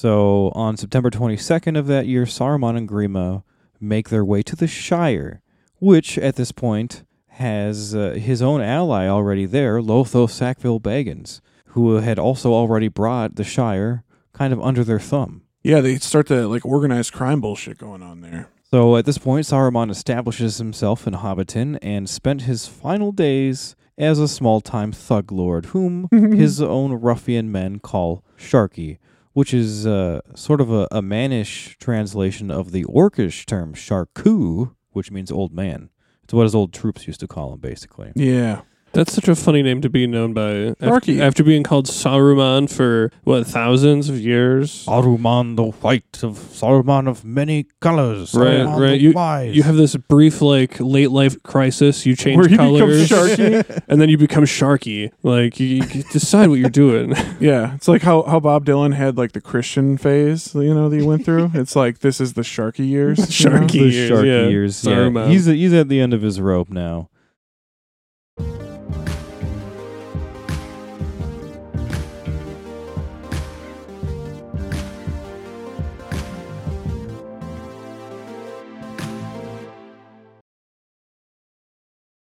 So on September 22nd of that year, Saruman and Grima make their way to the Shire, which at this point has uh, his own ally already there, Lotho Sackville Baggins, who had also already brought the Shire kind of under their thumb. Yeah, they start to like organized crime bullshit going on there. So at this point, Saruman establishes himself in Hobbiton and spent his final days as a small time thug lord, whom his own ruffian men call Sharky, which is uh, sort of a, a mannish translation of the orcish term Sharku, which means old man. It's what his old troops used to call him, basically. Yeah. That's such a funny name to be known by. Sharky. After, after being called Saruman for, what, thousands of years? Saruman the White of Saruman of many colors. Right, Saruman right. the You, wise. you have this brief, like, late life crisis. You change Where you become colors. Sharky. and then you become Sharky. Like, you, you decide what you're doing. Yeah, it's like how, how Bob Dylan had like the Christian phase, you know, that he went through. It's like this is the Sharky years. you know? Sharky the years, Sharky yeah. years. Yeah. Saruman. He's he's at the end of his rope now.